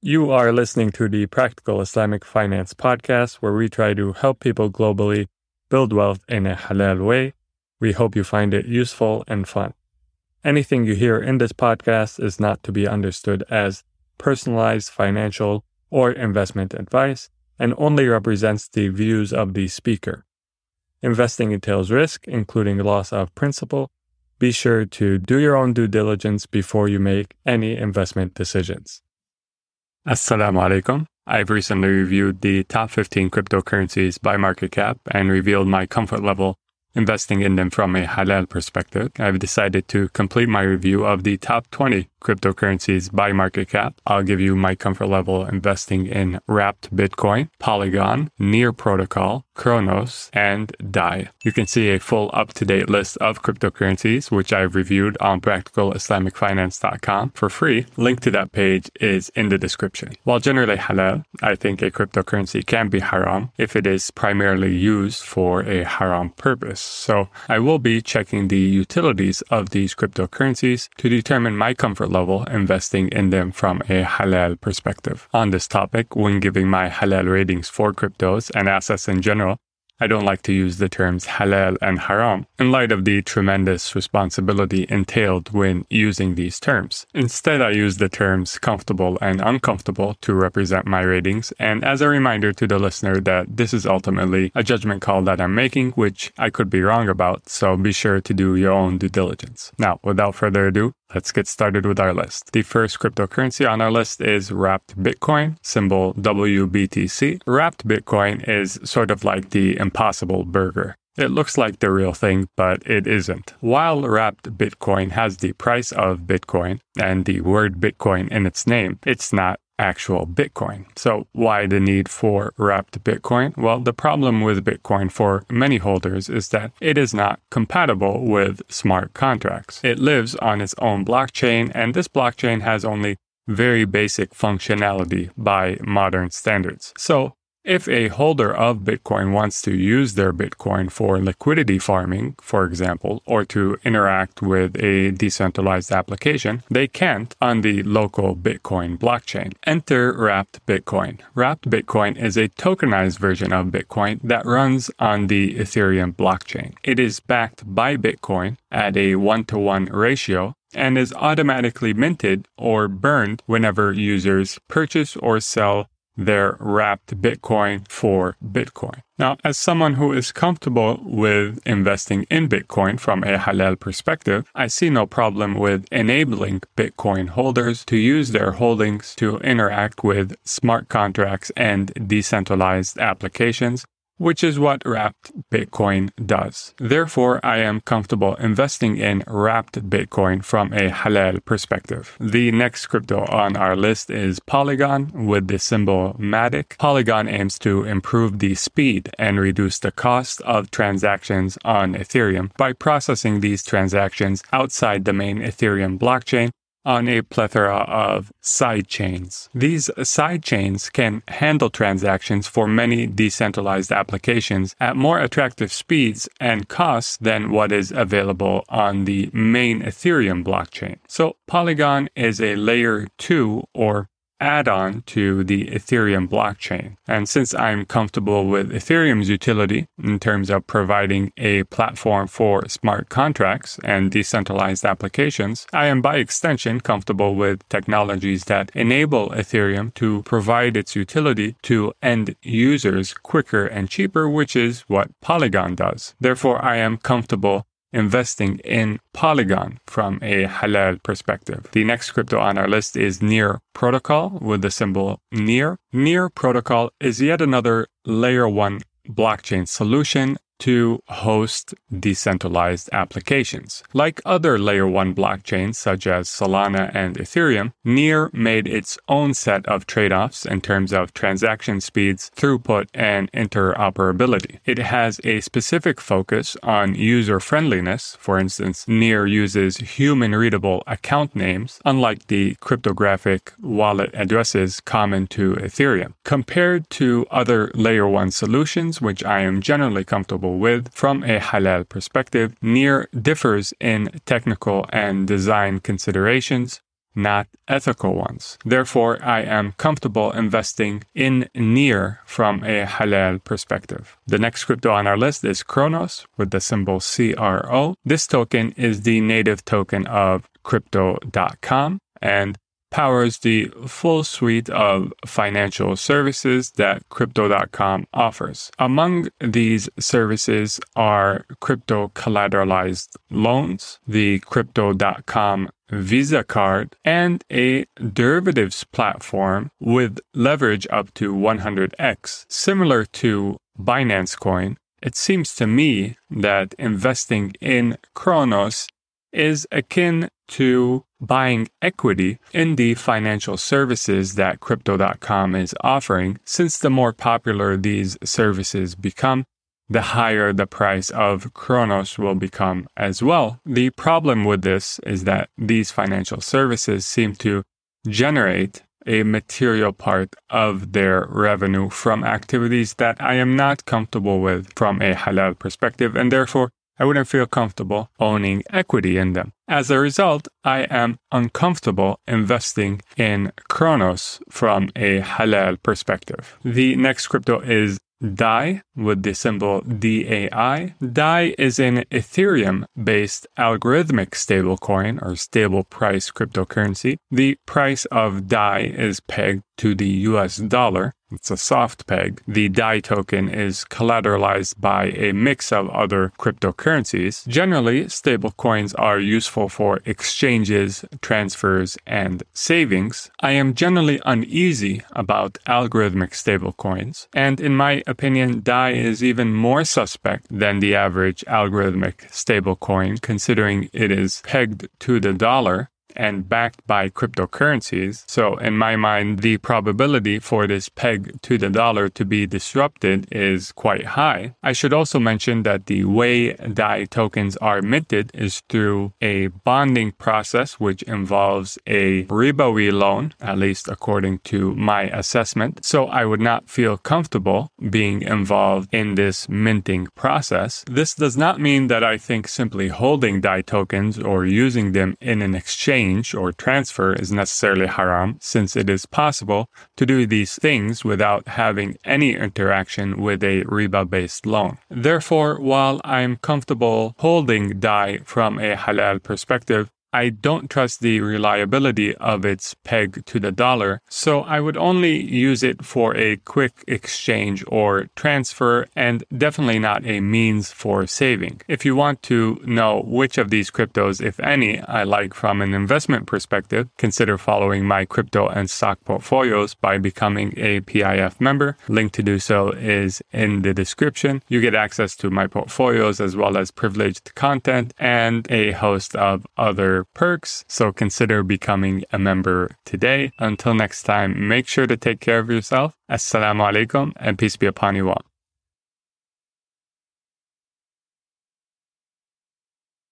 You are listening to the Practical Islamic Finance podcast, where we try to help people globally build wealth in a halal way. We hope you find it useful and fun. Anything you hear in this podcast is not to be understood as personalized financial or investment advice and only represents the views of the speaker. Investing entails risk, including loss of principal. Be sure to do your own due diligence before you make any investment decisions. Assalamu alaikum. I've recently reviewed the top 15 cryptocurrencies by market cap and revealed my comfort level investing in them from a halal perspective. I've decided to complete my review of the top 20 cryptocurrencies by market cap. I'll give you my comfort level investing in Wrapped Bitcoin, Polygon, Near Protocol, Cronos, and DAI. You can see a full up to date list of cryptocurrencies, which I've reviewed on practicalislamicfinance.com for free. Link to that page is in the description. While generally halal, I think a cryptocurrency can be haram if it is primarily used for a haram purpose. So I will be checking the utilities of these cryptocurrencies to determine my comfort level investing in them from a halal perspective. On this topic, when giving my halal ratings for cryptos and assets in general, I don't like to use the terms halal and haram in light of the tremendous responsibility entailed when using these terms. Instead, I use the terms comfortable and uncomfortable to represent my ratings, and as a reminder to the listener that this is ultimately a judgment call that I'm making, which I could be wrong about, so be sure to do your own due diligence. Now, without further ado, Let's get started with our list. The first cryptocurrency on our list is Wrapped Bitcoin, symbol WBTC. Wrapped Bitcoin is sort of like the impossible burger. It looks like the real thing, but it isn't. While wrapped Bitcoin has the price of Bitcoin and the word Bitcoin in its name, it's not actual Bitcoin. So, why the need for wrapped Bitcoin? Well, the problem with Bitcoin for many holders is that it is not compatible with smart contracts. It lives on its own blockchain, and this blockchain has only very basic functionality by modern standards. So, if a holder of Bitcoin wants to use their Bitcoin for liquidity farming, for example, or to interact with a decentralized application, they can't on the local Bitcoin blockchain. Enter Wrapped Bitcoin. Wrapped Bitcoin is a tokenized version of Bitcoin that runs on the Ethereum blockchain. It is backed by Bitcoin at a one to one ratio and is automatically minted or burned whenever users purchase or sell their wrapped Bitcoin for Bitcoin. Now, as someone who is comfortable with investing in Bitcoin from a halal perspective, I see no problem with enabling Bitcoin holders to use their holdings to interact with smart contracts and decentralized applications which is what wrapped Bitcoin does. Therefore, I am comfortable investing in wrapped Bitcoin from a halal perspective. The next crypto on our list is Polygon with the symbol MATIC. Polygon aims to improve the speed and reduce the cost of transactions on Ethereum by processing these transactions outside the main Ethereum blockchain on a plethora of side chains. These side chains can handle transactions for many decentralized applications at more attractive speeds and costs than what is available on the main Ethereum blockchain. So Polygon is a layer 2 or add on to the Ethereum blockchain. And since I'm comfortable with Ethereum's utility in terms of providing a platform for smart contracts and decentralized applications, I am by extension comfortable with technologies that enable Ethereum to provide its utility to end users quicker and cheaper, which is what Polygon does. Therefore, I am comfortable investing in Polygon from a halal perspective. The next crypto on our list is Near Protocol with the symbol Near. Near Protocol is yet another layer one blockchain solution to host decentralized applications. Like other layer 1 blockchains such as Solana and Ethereum, Near made its own set of trade-offs in terms of transaction speeds, throughput, and interoperability. It has a specific focus on user friendliness. For instance, Near uses human readable account names, unlike the cryptographic wallet addresses common to Ethereum. Compared to other layer 1 solutions, which I am generally comfortable with from a halal perspective, Near differs in technical and design considerations not ethical ones. Therefore, I am comfortable investing in Near from a halal perspective. The next crypto on our list is Cronos with the symbol CRO. This token is the native token of crypto.com and powers the full suite of financial services that Crypto.com offers. Among these services are crypto collateralized loans, the Crypto.com Visa card, and a derivatives platform with leverage up to 100x, similar to Binance Coin. It seems to me that investing in Cronos is akin to buying equity in the financial services that Crypto.com is offering, since the more popular these services become, the higher the price of Cronos will become as well. The problem with this is that these financial services seem to generate a material part of their revenue from activities that I am not comfortable with from a halal perspective, and therefore I wouldn't feel comfortable owning equity in them. As a result, I am uncomfortable investing in Cronos from a halal perspective. The next crypto is DAI with the symbol DAI. DAI is an Ethereum based algorithmic stablecoin or stable price cryptocurrency. The price of DAI is pegged to the US dollar. It's a soft peg. The DAI token is collateralized by a mix of other cryptocurrencies. Generally, stablecoins are useful for exchanges, transfers, and savings. I am generally uneasy about algorithmic stablecoins, and in my opinion, DAI is even more suspect than the average algorithmic stablecoin, considering it is pegged to the dollar and backed by cryptocurrencies. So, in my mind, the probability for this peg to the dollar to be disrupted is quite high. I should also mention that the way DAI tokens are minted is through a bonding process, which involves a ribawi loan, at least according to my assessment. So, I would not feel comfortable being involved in this minting process. This does not mean that I think simply holding DAI tokens or using them in an exchange or transfer is necessarily haram, since it is possible to do these things without having any interaction with a riba based loan. Therefore, while I'm comfortable holding DAI from a halal perspective, I don't trust the reliability of its peg to the dollar, so I would only use it for a quick exchange or transfer and definitely not a means for saving. If you want to know which of these cryptos, if any, I like from an investment perspective, consider following my crypto and stock portfolios by becoming a PIF member. Link to do so is in the description. You get access to my portfolios as well as privileged content and a host of other perks, so consider becoming a member today. Until next time, make sure to take care of yourself. Assalamu alaikum and peace be upon you all.